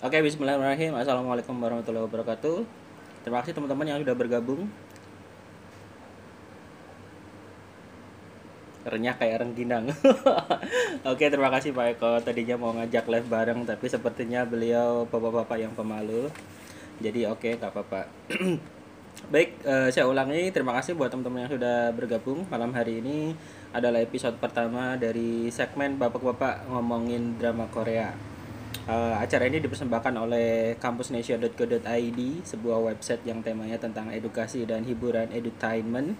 Oke, bismillahirrahmanirrahim. Assalamualaikum warahmatullahi wabarakatuh. Terima kasih teman-teman yang sudah bergabung. Renyah kayak rengginang. Oke, terima kasih Pak Eko. Tadinya mau ngajak live bareng, tapi sepertinya beliau bapak-bapak yang pemalu. Jadi oke, nggak apa-apa. Baik, eh, saya ulangi. Terima kasih buat teman-teman yang sudah bergabung. Malam hari ini adalah episode pertama dari segmen Bapak-Bapak ngomongin drama Korea. Eh, acara ini dipersembahkan oleh kampusnesia.co.id, sebuah website yang temanya tentang edukasi dan hiburan edutainment,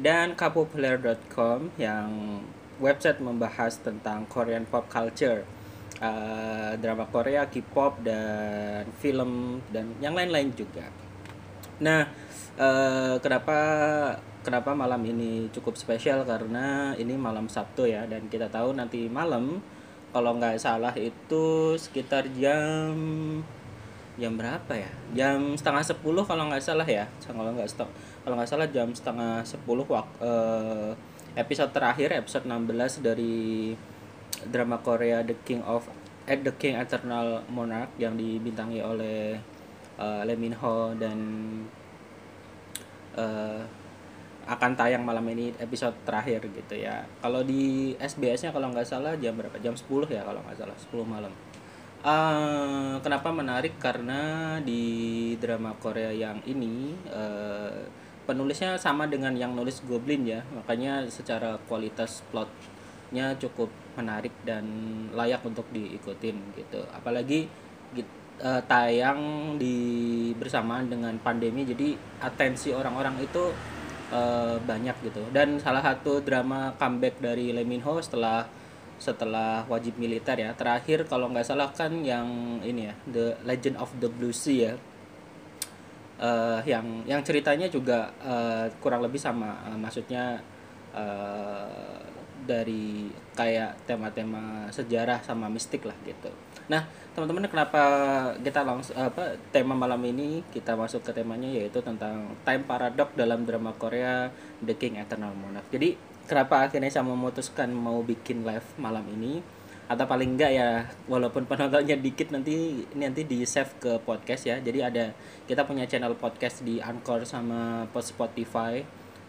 dan kapopuler.com yang website membahas tentang Korean pop culture, eh, drama Korea, K-pop, dan film, dan yang lain-lain juga. Nah, eh, kenapa kenapa malam ini cukup spesial karena ini malam Sabtu ya dan kita tahu nanti malam kalau nggak salah itu sekitar jam jam berapa ya? Jam setengah sepuluh kalau nggak salah ya. Kalau nggak setengah kalau nggak salah jam setengah sepuluh wak- eh, episode terakhir episode 16 dari drama Korea The King of eh, The King Eternal Monarch yang dibintangi oleh eh, Lee Min Ho dan eh, akan tayang malam ini episode terakhir gitu ya. Kalau di SBS-nya kalau nggak salah jam berapa? Jam 10 ya kalau nggak salah, 10 malam. Eh, kenapa menarik? Karena di drama Korea yang ini eh, penulisnya sama dengan yang nulis Goblin ya. Makanya secara kualitas plotnya cukup menarik dan layak untuk diikutin gitu. Apalagi git- eh, tayang di bersamaan dengan pandemi jadi atensi orang-orang itu eh, banyak gitu. Dan salah satu drama comeback dari Lee Min Ho setelah setelah wajib militer ya. Terakhir kalau nggak salah kan yang ini ya The Legend of the Blue Sea ya. Eh, yang yang ceritanya juga eh, kurang lebih sama. Eh, maksudnya eh, dari kayak tema-tema sejarah sama mistik lah gitu. Nah, teman-teman kenapa kita langsung apa tema malam ini kita masuk ke temanya yaitu tentang time paradox dalam drama Korea The King Eternal Monarch. Jadi, kenapa akhirnya saya memutuskan mau bikin live malam ini atau paling enggak ya walaupun penontonnya dikit nanti nanti di save ke podcast ya. Jadi ada kita punya channel podcast di Anchor sama Spotify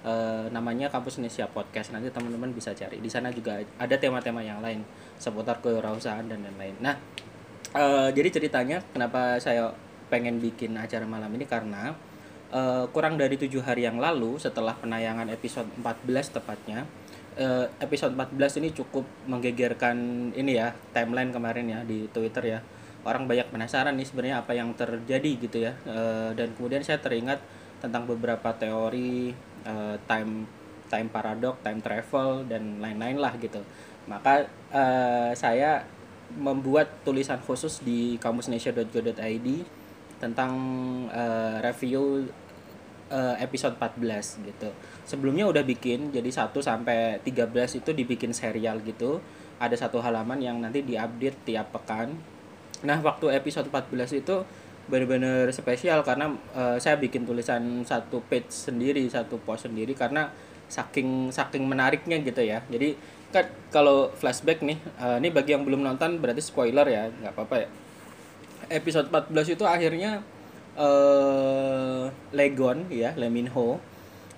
eh, namanya Kampus Indonesia Podcast. Nanti teman-teman bisa cari. Di sana juga ada tema-tema yang lain seputar kewirausahaan dan lain-lain. Nah, eh, jadi ceritanya kenapa saya pengen bikin acara malam ini karena eh, kurang dari tujuh hari yang lalu setelah penayangan episode 14 tepatnya eh, episode 14 ini cukup menggegerkan ini ya timeline kemarin ya di Twitter ya orang banyak penasaran nih sebenarnya apa yang terjadi gitu ya Eh, dan kemudian saya teringat tentang beberapa teori eh, time time paradox, time travel dan lain-lain lah gitu. Maka eh, saya membuat tulisan khusus di kamusnesia.go.id tentang eh, review eh, episode 14 gitu. Sebelumnya udah bikin jadi 1 sampai 13 itu dibikin serial gitu. Ada satu halaman yang nanti diupdate tiap pekan. Nah, waktu episode 14 itu benar-benar spesial karena eh, saya bikin tulisan satu page sendiri, satu post sendiri karena saking saking menariknya gitu ya. Jadi kan kalau flashback nih, eh, ini bagi yang belum nonton berarti spoiler ya, nggak apa-apa ya. Episode 14 itu akhirnya eh Legon ya Lee Min Ho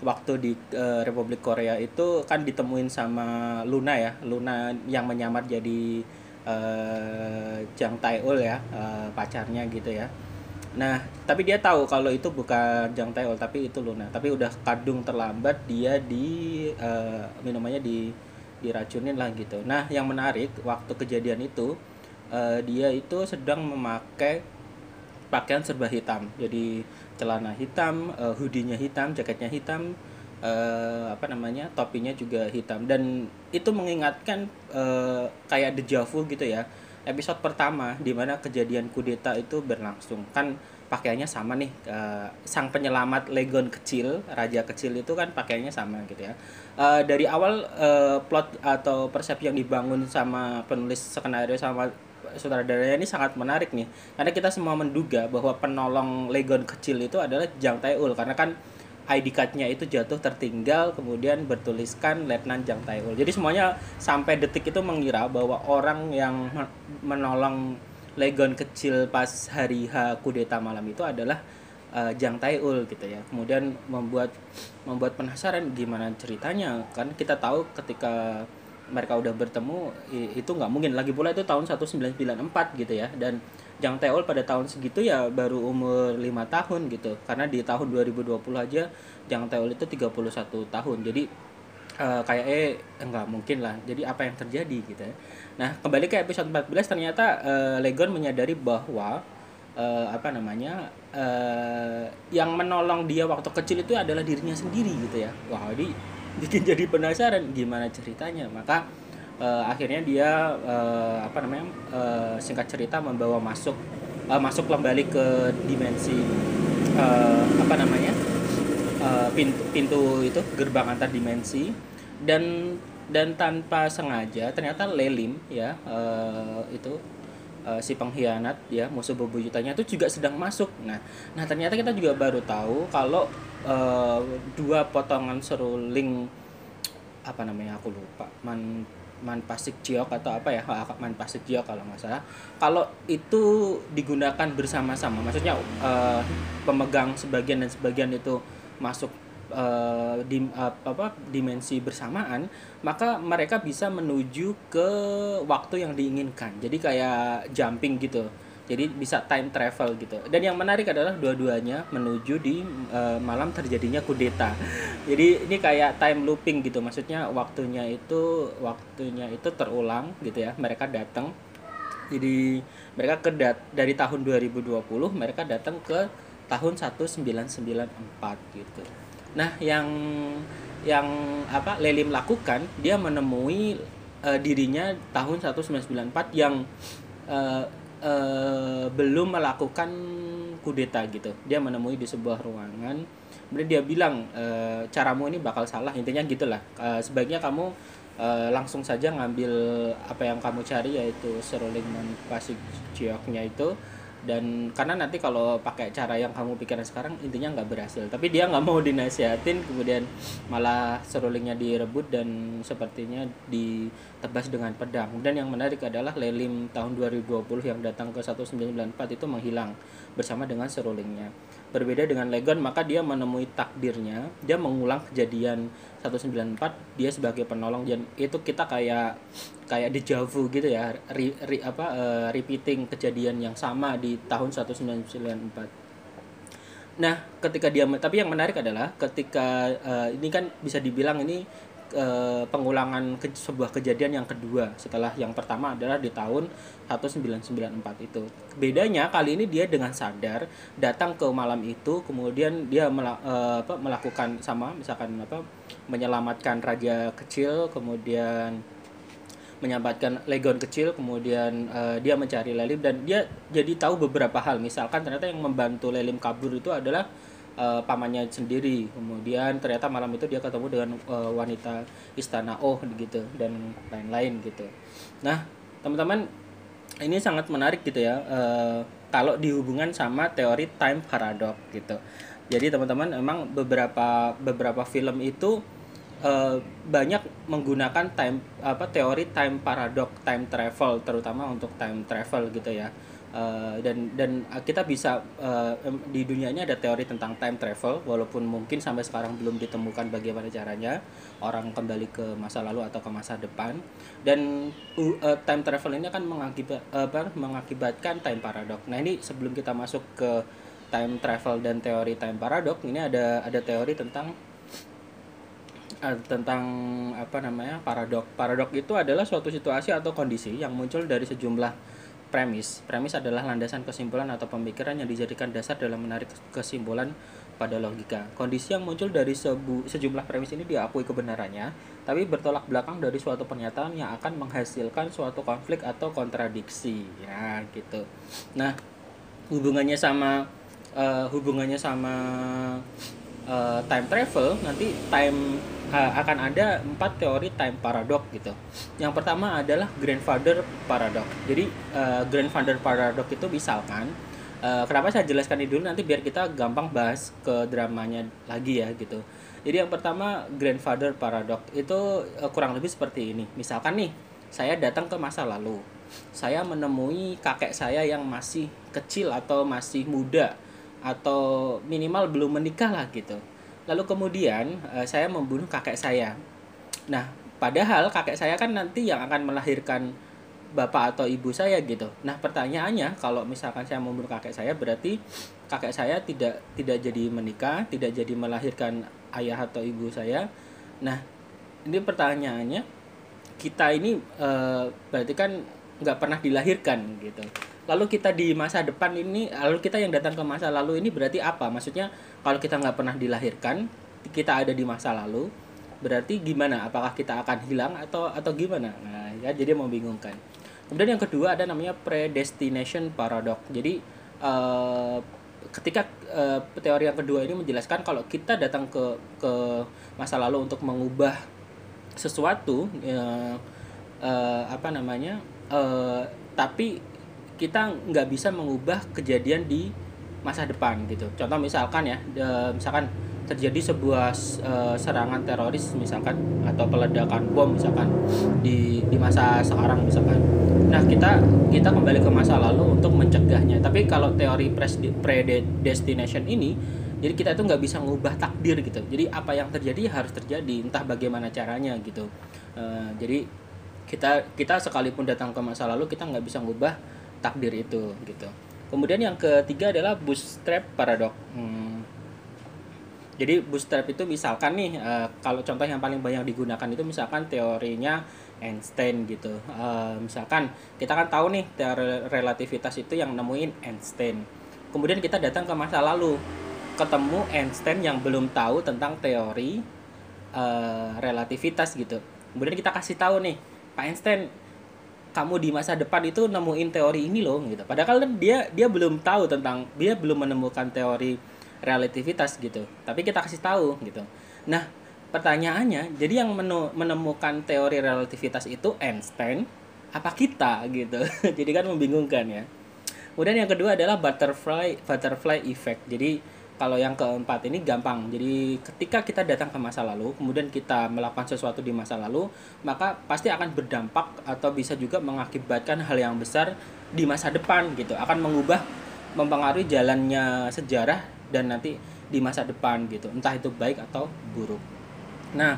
waktu di eh, Republik Korea itu kan ditemuin sama Luna ya Luna yang menyamar jadi eh Jang Tae-ul ya eh, pacarnya gitu ya. Nah tapi dia tahu kalau itu bukan Jang Tae-ul tapi itu Luna. Tapi udah kadung terlambat dia di eh, minumannya di diracunin lah gitu. Nah yang menarik waktu kejadian itu eh, dia itu sedang memakai pakaian serba hitam. Jadi celana hitam eh, hoodie-nya hitam jaketnya hitam eh, apa namanya topinya juga hitam. Dan itu mengingatkan eh, kayak deja vu gitu ya episode pertama di mana kejadian kudeta itu berlangsung. Kan pakaiannya sama nih eh, sang penyelamat Legon kecil raja kecil itu kan pakaiannya sama gitu ya Eh, dari awal eh, plot atau persepsi yang dibangun sama penulis skenario sama sutradaranya ini sangat menarik nih. Karena kita semua menduga bahwa penolong Legon kecil itu adalah Jang Tae-ul. Karena kan ID card-nya itu jatuh tertinggal kemudian bertuliskan Letnan Jang Tae-ul. Jadi semuanya sampai detik itu mengira bahwa orang yang men- menolong Legon kecil pas hari H kudeta malam itu adalah uh, Jang Taeul gitu ya. Kemudian membuat membuat penasaran gimana ceritanya kan kita tahu ketika mereka udah bertemu itu nggak mungkin. Lagi pula itu tahun 1994 gitu ya. Dan Jang Taeul pada tahun segitu ya baru umur lima tahun gitu. Karena di tahun 2020 aja Jang Taeul itu 31 tahun. Jadi uh, kayak eh enggak mungkin lah. Jadi apa yang terjadi gitu ya. Nah kembali ke episode 14 ternyata uh, Legon menyadari bahwa uh, apa namanya uh, yang menolong dia waktu kecil itu adalah dirinya sendiri gitu ya. Wah jadi bikin jadi penasaran gimana ceritanya. Maka uh, akhirnya dia uh, apa namanya uh, singkat cerita membawa masuk uh, masuk kembali ke dimensi uh, apa namanya uh, pintu pintu itu gerbang antar dimensi. Dan dan tanpa sengaja ternyata Lelim ya uh, itu uh, si pengkhianat ya musuh bebuyutannya itu juga sedang masuk. Nah, nah ternyata kita juga baru tahu kalau uh, dua potongan seruling apa namanya aku lupa man man pasik jiok atau apa ya man pasik jiok kalau nggak salah kalau itu digunakan bersama-sama maksudnya uh, pemegang sebagian dan sebagian itu masuk uh, di uh, apa dimensi bersamaan maka mereka bisa menuju ke waktu yang diinginkan. Jadi kayak jumping gitu. Jadi bisa time travel gitu. Dan yang menarik adalah dua-duanya menuju di uh, malam terjadinya kudeta. Jadi ini kayak time looping gitu. Maksudnya waktunya itu waktunya itu terulang gitu ya. Mereka datang. Jadi mereka ke dari tahun 2020 mereka datang ke tahun 1994 gitu Nah, yang yang apa Lelim lakukan, dia menemui uh, dirinya tahun 1994 yang uh, uh, belum melakukan kudeta gitu. Dia menemui di sebuah ruangan, kemudian dia bilang e, caramu ini bakal salah. Intinya gitulah. E, sebaiknya kamu e, langsung saja ngambil apa yang kamu cari yaitu seruling pasik cioknya itu dan karena nanti kalau pakai cara yang kamu pikirkan sekarang intinya nggak berhasil. Tapi dia nggak mau dinasihatin kemudian malah serulingnya direbut dan sepertinya ditebas dengan pedang. Dan yang menarik adalah Lelim tahun 2020 yang datang ke 1994 itu menghilang bersama dengan serulingnya. Berbeda dengan Legon maka dia menemui takdirnya. Dia mengulang kejadian 194 dia sebagai penolong. Dan itu kita kayak kayak dejavu gitu ya. Re, re, apa uh, repeating kejadian yang sama di tahun 1994 nah ketika dia tapi yang menarik adalah ketika uh, ini kan bisa dibilang ini uh, pengulangan ke, sebuah kejadian yang kedua setelah yang pertama adalah di tahun 1994 itu. Bedanya kali ini dia dengan sadar datang ke malam itu kemudian dia mela, uh, apa, melakukan sama misalkan apa menyelamatkan raja kecil kemudian menyelamatkan legon kecil kemudian uh, dia mencari Lelim dan dia jadi tahu beberapa hal misalkan ternyata yang membantu Lelim kabur itu adalah uh, pamannya sendiri. Kemudian ternyata malam itu dia ketemu dengan uh, wanita istana oh gitu dan lain-lain gitu. Nah teman-teman ini sangat menarik gitu ya uh, kalau dihubungan sama teori time paradox gitu. Jadi teman-teman emang beberapa beberapa film itu uh, banyak menggunakan time apa teori time paradox time travel terutama untuk time travel gitu ya Uh, dan dan kita bisa uh, di dunia ini ada teori tentang time travel walaupun mungkin sampai sekarang belum ditemukan bagaimana caranya orang kembali ke masa lalu atau ke masa depan dan uh, time travel ini akan mengakibat uh, mengakibatkan time paradox. Nah ini sebelum kita masuk ke time travel dan teori time paradox ini ada ada teori tentang uh, tentang apa namanya paradok. Paradok itu adalah suatu situasi atau kondisi yang muncul dari sejumlah premis. Premis adalah landasan kesimpulan atau pemikiran yang dijadikan dasar dalam menarik kesimpulan pada logika. Kondisi yang muncul dari sebu, sejumlah premis ini diakui kebenarannya, tapi bertolak belakang dari suatu pernyataan yang akan menghasilkan suatu konflik atau kontradiksi. Ya, gitu. Nah, hubungannya sama uh, hubungannya sama uh, time travel nanti time uh, akan ada empat teori time paradox gitu. Yang pertama adalah grandfather paradox. Jadi uh, grandfather paradox itu misalkan uh, kenapa saya jelaskan ini dulu nanti biar kita gampang bahas ke dramanya lagi ya gitu. Jadi yang pertama grandfather paradox itu uh, kurang lebih seperti ini. Misalkan nih saya datang ke masa lalu saya menemui kakek saya yang masih kecil atau masih muda atau minimal belum menikah lah gitu lalu kemudian uh, saya membunuh kakek saya nah padahal kakek saya kan nanti yang akan melahirkan bapak atau ibu saya gitu. Nah pertanyaannya kalau misalkan saya membunuh kakek saya berarti kakek saya tidak tidak jadi menikah, tidak jadi melahirkan ayah atau ibu saya. Nah ini pertanyaannya kita ini e, berarti kan nggak pernah dilahirkan gitu. Lalu kita di masa depan ini, lalu kita yang datang ke masa lalu ini berarti apa? Maksudnya kalau kita nggak pernah dilahirkan, kita ada di masa lalu, berarti gimana? Apakah kita akan hilang atau atau gimana? Nah, ya jadi membingungkan. Kemudian yang kedua ada namanya predestination paradox. Jadi uh, ketika uh, teori yang kedua ini menjelaskan kalau kita datang ke ke masa lalu untuk mengubah sesuatu uh, uh, apa namanya uh, tapi kita nggak bisa mengubah kejadian di masa depan gitu contoh misalkan ya uh, misalkan terjadi sebuah uh, serangan teroris misalkan atau peledakan bom misalkan di di masa sekarang misalkan. Nah, kita kita kembali ke masa lalu untuk mencegahnya. Tapi kalau teori predestination ini jadi kita itu nggak bisa ngubah takdir gitu. Jadi apa yang terjadi harus terjadi, entah bagaimana caranya gitu. Uh, jadi kita kita sekalipun datang ke masa lalu kita nggak bisa ngubah takdir itu gitu. Kemudian yang ketiga adalah bootstrap paradox. Hmm, jadi bootstrap itu misalkan nih uh, kalau contoh yang paling banyak digunakan itu misalkan teorinya Einstein gitu. Uh, misalkan kita kan tahu nih teori relativitas itu yang nemuin Einstein. Kemudian kita datang ke masa lalu, ketemu Einstein yang belum tahu tentang teori uh, relativitas gitu. Kemudian kita kasih tahu nih, Pak Einstein, kamu di masa depan itu nemuin teori ini loh gitu. Padahal kan dia dia belum tahu tentang dia belum menemukan teori relativitas gitu. Tapi kita kasih tahu gitu. Nah pertanyaannya jadi yang menemukan teori relativitas itu Einstein apa kita gitu? Jadi kan membingungkan ya. Kemudian yang kedua adalah butterfly butterfly effect. Jadi kalau yang keempat ini gampang. Jadi ketika kita datang ke masa lalu, kemudian kita melakukan sesuatu di masa lalu, maka pasti akan berdampak atau bisa juga mengakibatkan hal yang besar di masa depan gitu. Akan mengubah mempengaruhi jalannya sejarah dan nanti di masa depan gitu entah itu baik atau buruk nah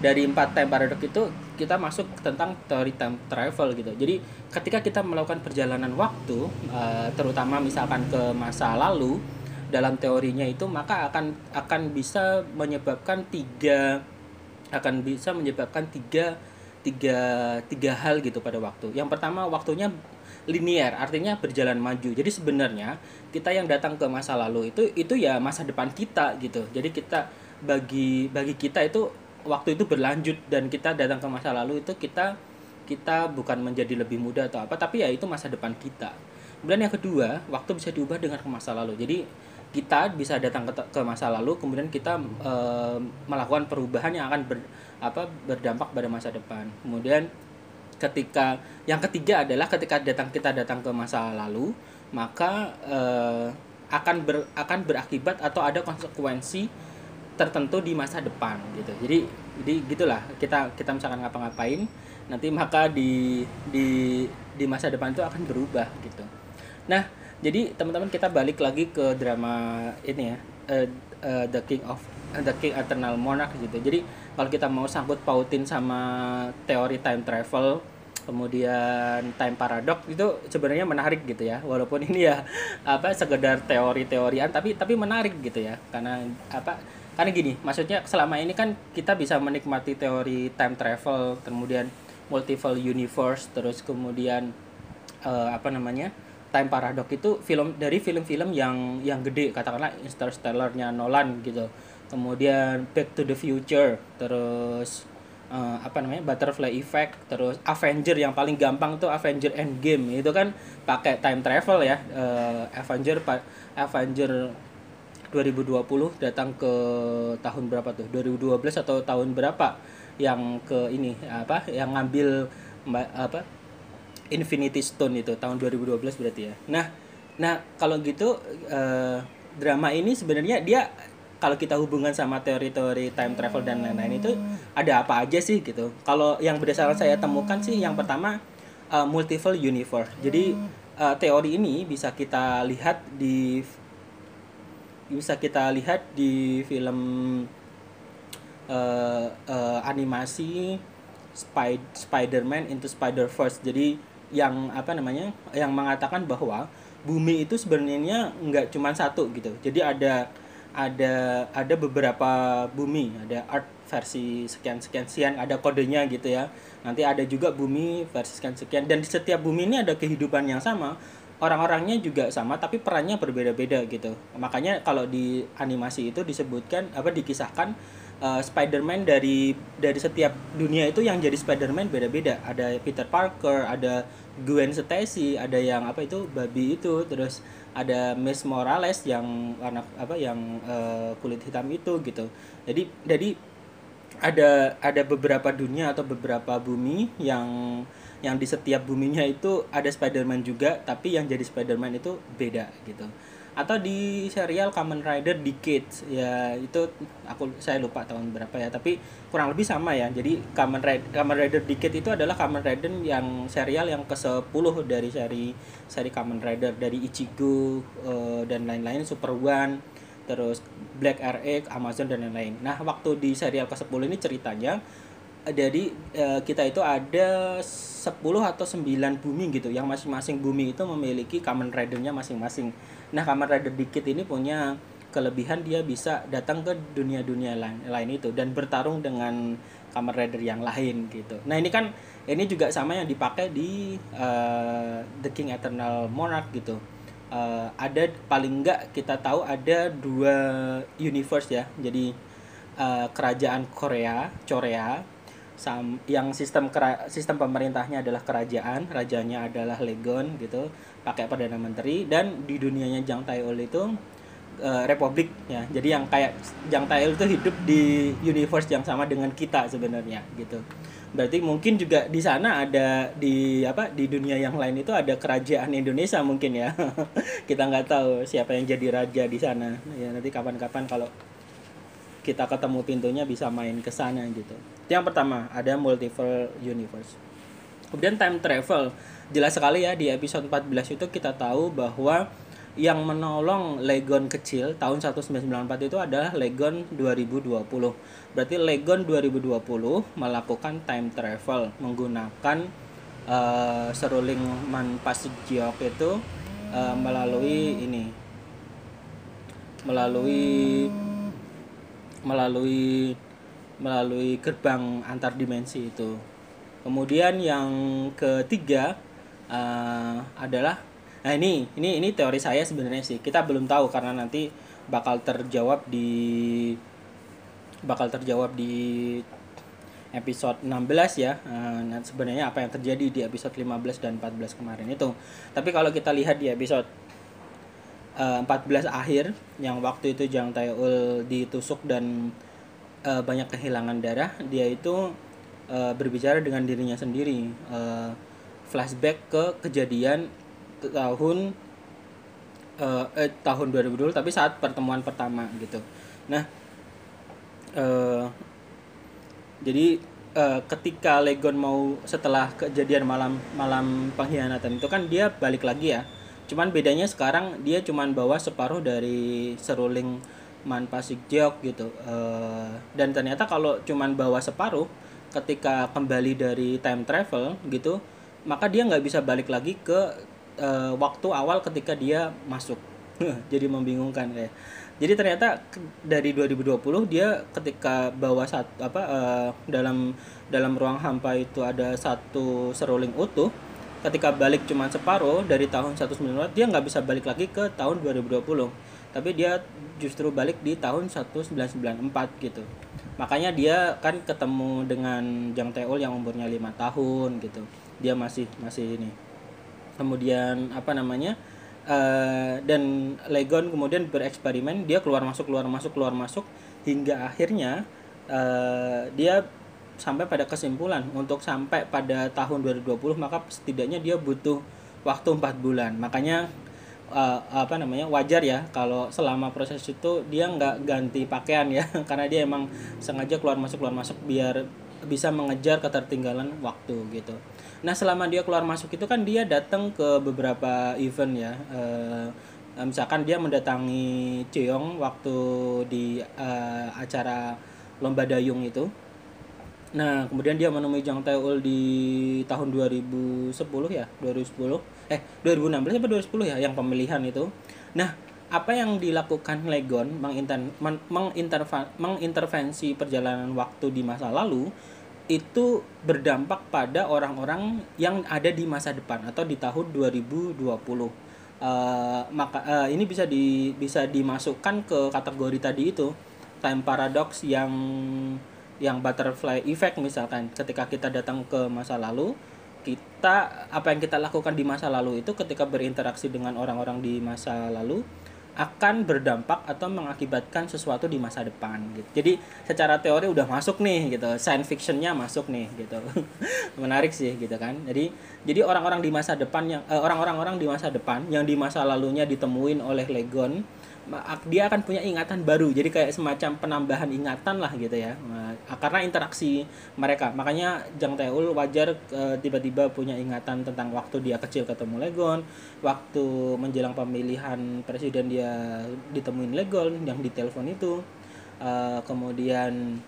dari empat time paradox itu kita masuk tentang teori time travel gitu jadi ketika kita melakukan perjalanan waktu uh, terutama misalkan ke masa lalu dalam teorinya itu maka akan akan bisa menyebabkan tiga akan bisa menyebabkan tiga tiga tiga hal gitu pada waktu. Yang pertama waktunya linear artinya berjalan maju. Jadi sebenarnya kita yang datang ke masa lalu itu itu ya masa depan kita gitu. Jadi kita bagi bagi kita itu waktu itu berlanjut dan kita datang ke masa lalu itu kita kita bukan menjadi lebih muda atau apa tapi ya itu masa depan kita. Kemudian yang kedua waktu bisa diubah dengan ke masa lalu. Jadi kita bisa datang ke, ke masa lalu kemudian kita e, melakukan perubahan yang akan ber, apa berdampak pada masa depan. Kemudian ketika yang ketiga adalah ketika datang kita datang ke masa lalu maka eh, akan ber, akan berakibat atau ada konsekuensi tertentu di masa depan gitu. Jadi jadi gitulah kita kita misalkan ngapa-ngapain nanti maka di di di masa depan itu akan berubah gitu. Nah jadi teman-teman kita balik lagi ke drama ini ya uh, uh, The King of uh, The King Eternal Monarch gitu. Jadi kalau kita mau sangkut pautin sama teori time travel kemudian time paradox itu sebenarnya menarik gitu ya. Walaupun ini ya apa sekedar teori-teorian tapi tapi menarik gitu ya. Karena apa karena gini maksudnya selama ini kan kita bisa menikmati teori time travel kemudian multiple universe terus kemudian uh, apa namanya time paradox itu film dari film-film yang yang gede katakanlah Interstellar-nya Nolan gitu. Kemudian Back to the Future terus uh, apa namanya butterfly effect terus Avenger yang paling gampang tuh Avenger Endgame. Itu kan pakai time travel ya. Uh, Avenger Avenger 2020 datang ke tahun berapa tuh? 2012 atau tahun berapa? Yang ke ini apa? Yang ngambil apa Infinity Stone itu tahun 2012 berarti ya. Nah nah kalau gitu uh, drama ini sebenarnya dia kalau kita hubungan sama teori-teori time travel dan lain-lain itu ada apa aja sih gitu. Kalau yang berdasarkan saya temukan sih yang pertama uh, multiple universe. Jadi uh, teori ini bisa kita lihat di bisa kita lihat di film uh, uh, animasi Spider-Man into Spider-Verse. Jadi yang apa namanya? yang mengatakan bahwa bumi itu sebenarnya nggak cuma satu gitu. Jadi ada ada ada beberapa bumi, ada art versi sekian sekian sekian ada kodenya gitu ya. Nanti ada juga bumi versi sekian sekian dan di setiap bumi ini ada kehidupan yang sama orang-orangnya juga sama tapi perannya berbeda-beda gitu makanya kalau di animasi itu disebutkan apa dikisahkan uh, Spider-Man dari dari setiap dunia itu yang jadi Spider-Man beda-beda. Ada Peter Parker ada Gwen Stacy ada yang apa itu babi itu terus ada Miss Morales yang anak apa yang uh, kulit hitam itu gitu. Jadi jadi ada ada beberapa dunia atau beberapa bumi yang yang di setiap buminya itu ada Spider-Man juga tapi yang jadi Spider-Man itu beda gitu atau di serial Kamen Rider Decades ya itu aku saya lupa tahun berapa ya. Tapi kurang lebih sama ya. Jadi Kamen Rider Kamen Rider Decades itu adalah Kamen Rider yang serial yang ke-10 dari seri seri Kamen Rider. Dari Ichigo uh, dan lain-lain Super One terus Black RX, Amazon dan lain-lain. Nah, waktu di serial ke-10 ini ceritanya jadi uh, kita itu ada 10 atau 9 bumi gitu. Yang masing-masing bumi itu memiliki Kamen Rider-nya masing-masing. Nah, Kamen Rider dikit ini punya kelebihan dia bisa datang ke dunia-dunia lain, lain itu dan bertarung dengan Kamen Rider yang lain gitu. Nah, ini kan ini juga sama yang dipakai di uh, The King Eternal Monarch gitu. Uh, ada paling enggak kita tahu ada dua universe ya. Jadi uh, kerajaan Korea, Korea yang sistem kera, sistem pemerintahnya adalah kerajaan rajanya adalah legon gitu pakai perdana menteri dan di dunianya Jang Taeul itu uh, republik ya. Jadi yang kayak Jang Taeul itu hidup di universe yang sama dengan kita sebenarnya gitu. Berarti mungkin juga di sana ada di apa di dunia yang lain itu ada kerajaan Indonesia mungkin ya. Kita nggak tahu siapa yang jadi raja di sana. Ya nanti kapan-kapan kalau kita ketemu pintunya bisa main ke sana gitu. Yang pertama ada multiple universe. Kemudian time travel. Jelas sekali ya di episode 14 itu kita tahu bahwa yang menolong Legon kecil tahun 1994 itu adalah Legon 2020. Berarti Legon 2020 melakukan time travel menggunakan uh, seruling Man Pasigiok itu uh, melalui ini melalui melalui melalui gerbang antar dimensi itu. Kemudian yang ketiga uh, adalah nah ini ini ini teori saya sebenarnya sih. Kita belum tahu karena nanti bakal terjawab di bakal terjawab di episode 16 ya. Nah, sebenarnya apa yang terjadi di episode 15 dan 14 kemarin itu. Tapi kalau kita lihat di episode uh, eh, 14 akhir yang waktu itu Jang Taeul ditusuk dan uh, banyak kehilangan darah dia itu uh, berbicara dengan dirinya sendiri. Uh, flashback ke kejadian tahun uh, eh, tahun 2020 tapi saat pertemuan pertama gitu. Nah uh, jadi uh, ketika Legon mau setelah kejadian malam malam pengkhianatan itu kan dia balik lagi ya. Cuman bedanya sekarang dia cuman bawa separuh dari seruling man pasik jok gitu. Uh, dan ternyata kalau cuman bawa separuh ketika kembali dari time travel gitu maka dia nggak bisa balik lagi ke uh, waktu awal ketika dia masuk. Jadi membingungkan kayak jadi ternyata dari 2020 dia ketika bawa satu apa uh, dalam dalam ruang hampa itu ada satu seruling utuh ketika balik cuma separuh dari tahun 1994 dia nggak bisa balik lagi ke tahun 2020 tapi dia justru balik di tahun 1994 gitu. Makanya dia kan ketemu dengan Jang Teol yang umurnya lima tahun gitu. Dia masih masih ini. Kemudian apa namanya uh, dan Legon kemudian bereksperimen dia keluar masuk keluar masuk keluar masuk hingga akhirnya uh, dia sampai pada kesimpulan untuk sampai pada tahun 2020 maka setidaknya dia butuh waktu empat bulan. Makanya uh, apa namanya wajar ya kalau selama proses itu dia nggak ganti pakaian ya karena dia emang sengaja keluar masuk keluar masuk biar bisa mengejar ketertinggalan waktu gitu. Nah selama dia keluar masuk itu kan dia datang ke beberapa event ya. Uh, misalkan dia mendatangi Cheong waktu di uh, acara lomba dayung itu. Nah kemudian dia menemui Jang Taeul di tahun 2010 ya 2010 eh 2016 apa 2010 ya yang pemilihan itu. Nah apa yang dilakukan Legon menginter, mengintervensi perjalanan waktu di masa lalu itu berdampak pada orang-orang yang ada di masa depan atau di tahun 2020. Uh, eh, maka uh, ini bisa di bisa dimasukkan ke kategori tadi itu time paradox yang yang butterfly effect misalkan ketika kita datang ke masa lalu kita apa yang kita lakukan di masa lalu itu ketika berinteraksi dengan orang-orang di masa lalu akan berdampak atau mengakibatkan sesuatu di masa depan gitu. Jadi secara teori udah masuk nih gitu, science fictionnya masuk nih gitu. Menarik sih gitu kan. Jadi jadi orang-orang di masa depan yang eh, orang-orang-orang di masa depan yang di masa lalunya ditemuin oleh Legon dia akan punya ingatan baru. Jadi kayak semacam penambahan ingatan lah gitu ya. Karena interaksi mereka. Makanya Jang Taeul wajar tiba tiba-tiba punya ingatan tentang waktu dia kecil ketemu Legon waktu menjelang pemilihan presiden dia ditemuin Legon yang ditelepon itu. Kemudian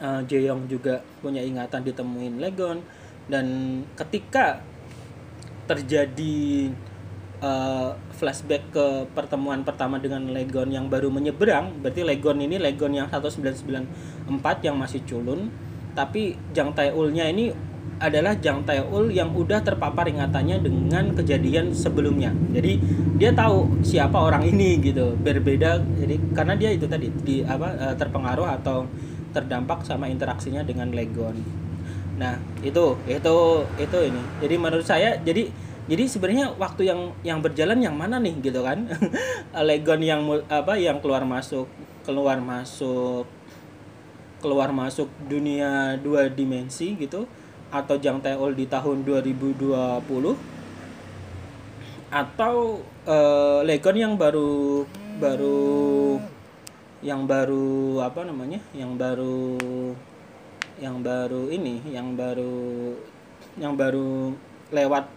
uh, Jaeyoung juga punya ingatan ditemuin Legon. Dan ketika terjadi uh, flashback ke pertemuan pertama dengan Legon yang baru menyeberang berarti Legon ini Legon yang 1994 yang masih culun tapi Jang Taeulnya ini adalah Jang Taeul yang udah terpapar ingatannya dengan kejadian sebelumnya. Jadi dia tahu siapa orang ini gitu. Berbeda jadi karena dia itu tadi di apa eh, terpengaruh atau terdampak sama interaksinya dengan Legon. Nah, itu itu itu ini. Jadi menurut saya jadi jadi sebenarnya waktu yang yang berjalan yang mana nih gitu kan? Legon yang apa yang keluar masuk keluar masuk keluar masuk dunia dua dimensi gitu atau Jang Taeol di tahun 2020 atau uh, Legon yang baru baru yang baru apa namanya yang baru yang baru ini yang baru yang baru lewat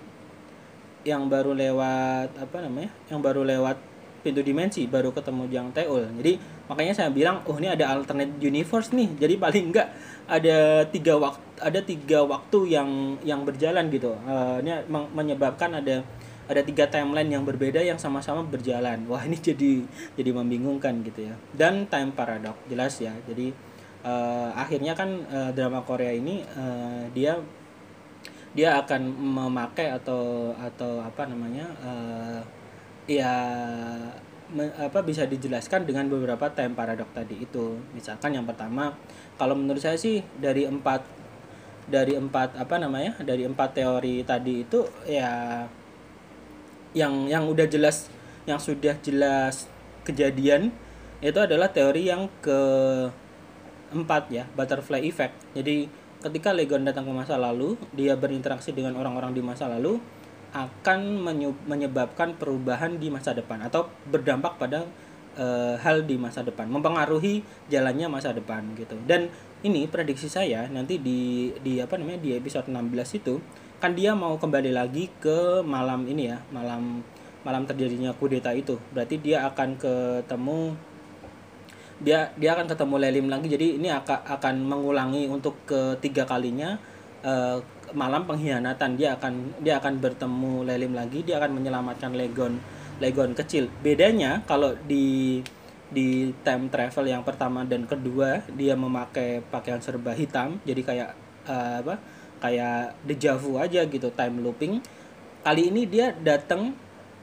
yang baru lewat apa namanya yang baru lewat pintu dimensi baru ketemu Jang Teul jadi makanya saya bilang oh ini ada alternate universe nih. Jadi paling enggak ada tiga waktu ada tiga waktu yang yang berjalan gitu. Uh, ini menyebabkan ada ada tiga timeline yang berbeda yang sama-sama berjalan. Wah ini jadi jadi membingungkan gitu ya. Dan time paradox jelas ya. Jadi uh, akhirnya kan uh, drama Korea ini uh, dia dia akan memakai atau atau apa namanya uh, ya me, apa bisa dijelaskan dengan beberapa time paradox tadi itu. Misalkan yang pertama kalau menurut saya sih dari empat dari empat apa namanya dari empat teori tadi itu ya yang yang udah jelas yang sudah jelas kejadian itu adalah teori yang ke empat ya butterfly effect. Jadi ketika Legon datang ke masa lalu, dia berinteraksi dengan orang-orang di masa lalu akan menyebabkan perubahan di masa depan atau berdampak pada e, hal di masa depan, mempengaruhi jalannya masa depan gitu. Dan ini prediksi saya nanti di di apa namanya di episode 16 itu kan dia mau kembali lagi ke malam ini ya, malam malam terjadinya kudeta itu. Berarti dia akan ketemu dia dia akan ketemu Lelim lagi. Jadi ini akan akan mengulangi untuk ketiga kalinya uh, malam pengkhianatan. Dia akan dia akan bertemu Lelim lagi. Dia akan menyelamatkan Legon Legon kecil. Bedanya kalau di di time travel yang pertama dan kedua dia memakai pakaian serba hitam. Jadi kayak uh, apa kayak deja vu aja gitu time looping. Kali ini dia datang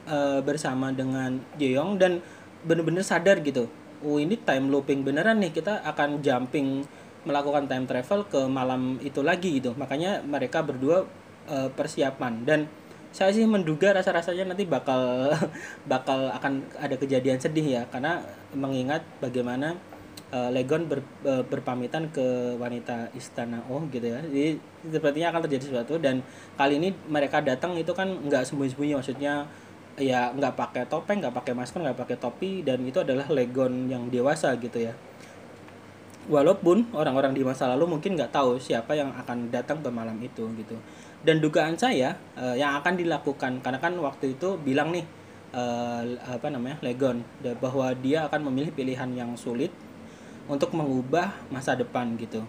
uh, bersama dengan Jeong dan bener-bener sadar gitu oh ini time looping beneran nih kita akan jumping melakukan time travel ke malam itu lagi gitu. Makanya mereka berdua uh, persiapan. Dan saya sih menduga rasa-rasanya nanti bakal bakal akan ada kejadian sedih ya karena mengingat bagaimana uh, Legon ber, uh, berpamitan ke wanita istana oh gitu ya. Jadi sepertinya akan terjadi sesuatu dan kali ini mereka datang itu kan nggak sembunyi-sembunyi maksudnya ya nggak pakai topeng nggak pakai masker nggak pakai topi dan itu adalah legon yang dewasa gitu ya. Walaupun orang-orang di masa lalu mungkin nggak tahu siapa yang akan datang ke malam itu gitu. Dan dugaan saya uh, yang akan dilakukan karena kan waktu itu bilang nih uh, apa namanya legon bahwa dia akan memilih pilihan yang sulit untuk mengubah masa depan gitu.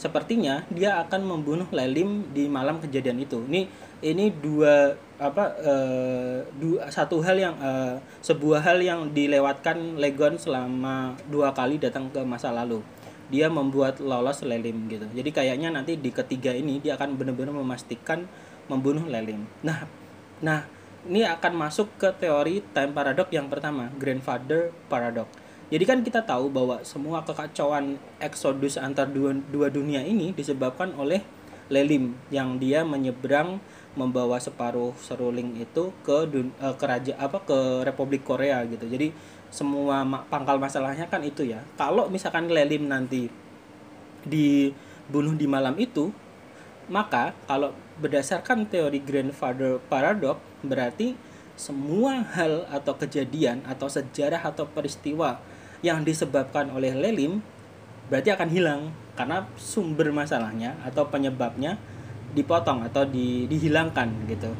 Sepertinya dia akan membunuh Lelim di malam kejadian itu. Ini ini dua apa uh, dua satu hal yang uh, sebuah hal yang dilewatkan Legon selama dua kali datang ke masa lalu. Dia membuat lolos Lelim gitu. Jadi kayaknya nanti di ketiga ini dia akan benar-benar memastikan membunuh Lelim. Nah nah ini akan masuk ke teori time paradox yang pertama grandfather paradox. Jadi kan kita tahu bahwa semua kekacauan eksodus antar dua, dua dunia ini disebabkan oleh Lelim yang dia menyeberang membawa separuh seruling itu ke dun, uh, ke raja apa ke Republik Korea gitu. Jadi semua pangkal masalahnya kan itu ya. Kalau misalkan Lelim nanti dibunuh di malam itu, maka kalau berdasarkan teori grandfather paradox berarti semua hal atau kejadian atau sejarah atau peristiwa yang disebabkan oleh Lelim berarti akan hilang karena sumber masalahnya atau penyebabnya dipotong atau di, dihilangkan gitu.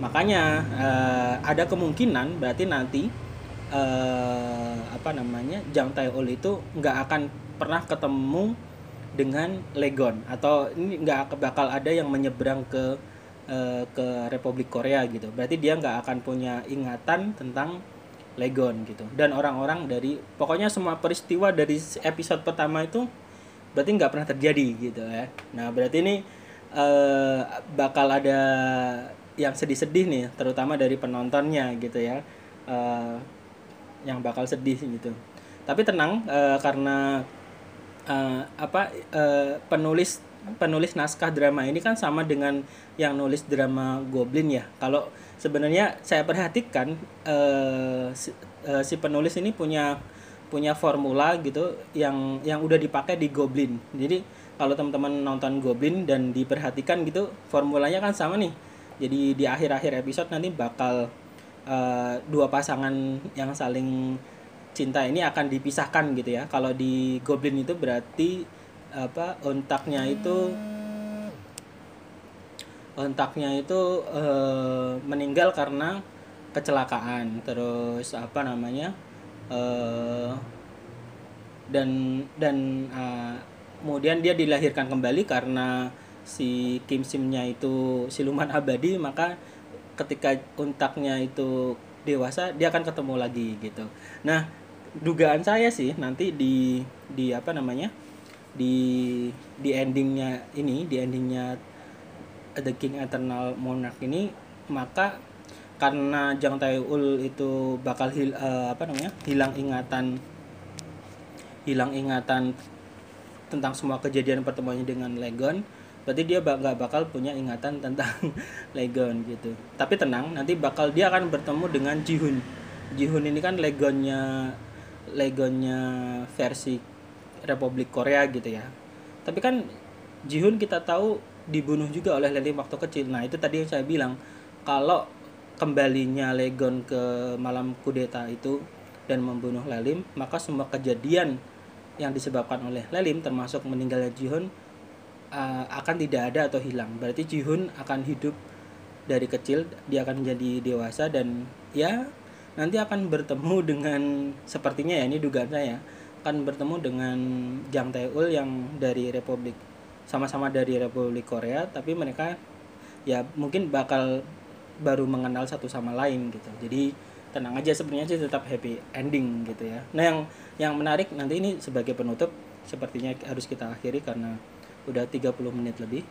Makanya uh, ada kemungkinan berarti nanti uh, apa namanya Jang Tae-ul itu nggak akan pernah ketemu dengan Legon atau ini nggak bakal ada yang menyeberang ke uh, ke Republik Korea gitu. Berarti dia nggak akan punya ingatan tentang Legon gitu. Dan orang-orang dari pokoknya semua peristiwa dari episode pertama itu berarti nggak pernah terjadi gitu ya. Nah berarti ini uh, bakal ada yang sedih-sedih nih terutama dari penontonnya gitu ya uh, yang bakal sedih gitu. Tapi tenang uh, karena uh, apa uh, penulis penulis naskah drama ini kan sama dengan yang nulis drama Goblin ya. Kalau sebenarnya saya perhatikan uh, si, uh, si penulis ini punya punya formula gitu yang yang udah dipakai di Goblin. Jadi kalau teman-teman nonton Goblin dan diperhatikan gitu formulanya kan sama nih. Jadi di akhir-akhir episode nanti bakal uh, dua pasangan yang saling cinta ini akan dipisahkan gitu ya. Kalau di Goblin itu berarti apa ontaknya itu ontaknya itu uh, meninggal karena kecelakaan. Terus apa namanya uh, dan dan kemudian dia dilahirkan kembali karena si Kim Simnya itu siluman abadi maka ketika untaknya itu dewasa dia akan ketemu lagi gitu. Nah dugaan saya sih nanti di di apa namanya di di endingnya ini di endingnya The King Eternal Monarch ini maka karena Jang Tae-ul itu bakal hil, uh, apa namanya hilang ingatan hilang ingatan tentang semua kejadian pertemuannya dengan Legon berarti dia nggak bakal punya ingatan tentang Legon gitu. Tapi tenang nanti bakal dia akan bertemu dengan Jihun Jihun ini kan Legonnya Legonnya versi Republik Korea gitu ya. Tapi kan Jihun kita tahu dibunuh juga oleh Lelim waktu kecil. Nah itu tadi yang saya bilang kalau kembalinya Legon ke malam kudeta itu dan membunuh Lelim maka semua kejadian yang disebabkan oleh Lelim termasuk meninggalnya Jihun uh, akan tidak ada atau hilang. Berarti Jihun akan hidup dari kecil, dia akan menjadi dewasa dan ya nanti akan bertemu dengan sepertinya ya ini dugaan saya akan bertemu dengan Jang Tae-ul yang dari Republik sama-sama dari Republik Korea tapi mereka ya mungkin bakal baru mengenal satu sama lain gitu. Jadi tenang aja sebenarnya sih tetap happy ending gitu ya nah yang yang menarik nanti ini sebagai penutup sepertinya harus kita akhiri karena udah 30 menit lebih.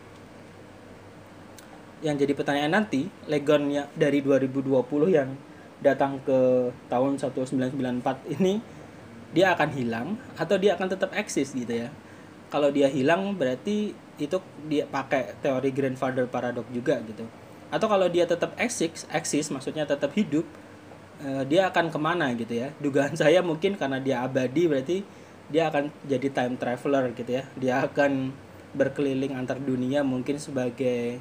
Yang jadi pertanyaan nanti Legon yang dari 2020 yang datang ke tahun 1994 ini dia akan hilang atau dia akan tetap eksis gitu ya? Kalau dia hilang berarti itu dia pakai teori grandfather paradox juga gitu. Atau kalau dia tetap eksis eksis maksudnya tetap hidup uh, dia akan ke mana gitu ya. Dugaan saya mungkin karena dia abadi berarti dia akan jadi time traveler gitu ya. Dia akan berkeliling antar dunia mungkin sebagai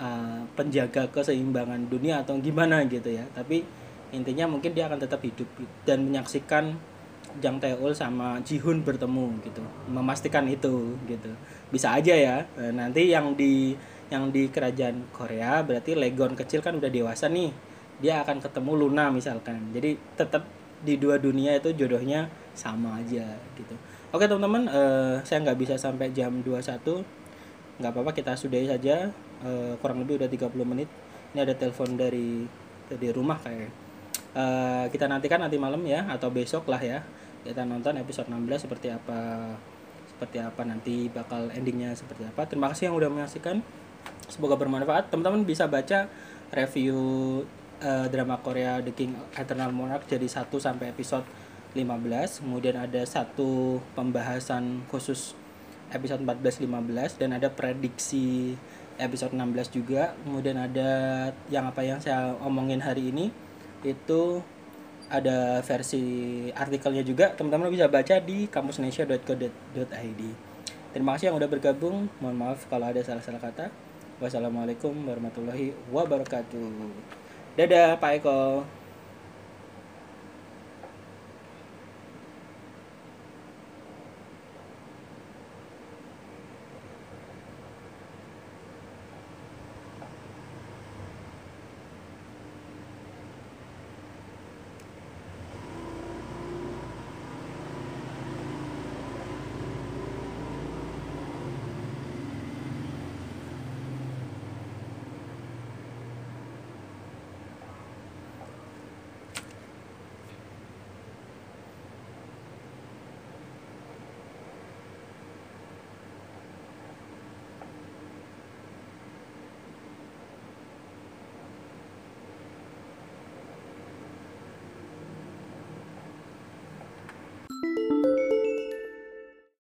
uh, penjaga keseimbangan dunia atau gimana gitu ya. Tapi intinya mungkin dia akan tetap hidup dan menyaksikan Jang Taeul sama Jihun bertemu gitu. Memastikan itu gitu. Bisa aja ya. Eh, nanti yang di yang di kerajaan Korea berarti Legon kecil kan udah dewasa nih dia akan ketemu Luna misalkan. Jadi tetap di dua dunia itu jodohnya sama aja gitu. Oke teman-teman eh, saya nggak bisa sampai jam 21 nggak apa-apa kita sudahi saja. Eh, kurang lebih udah 30 menit. Ini ada telepon dari dari rumah kayak Eh, kita nantikan nanti malam ya atau besok lah ya. Kita nonton episode 16 seperti apa seperti apa nanti bakal endingnya seperti apa. Terima kasih yang udah menyaksikan. Semoga bermanfaat. Teman-teman bisa baca review eh, drama Korea The King Eternal Monarch jadi 1 sampai episode 15 kemudian ada satu pembahasan khusus episode 14 15 dan ada prediksi episode 16 juga. Kemudian ada yang apa yang saya omongin hari ini itu ada versi artikelnya juga. Teman-teman bisa baca di kamusnesia.co.id terima kasih yang udah bergabung. Mohon maaf kalau ada salah-salah kata. Wassalamualaikum warahmatullahi wabarakatuh dadah Pak Eko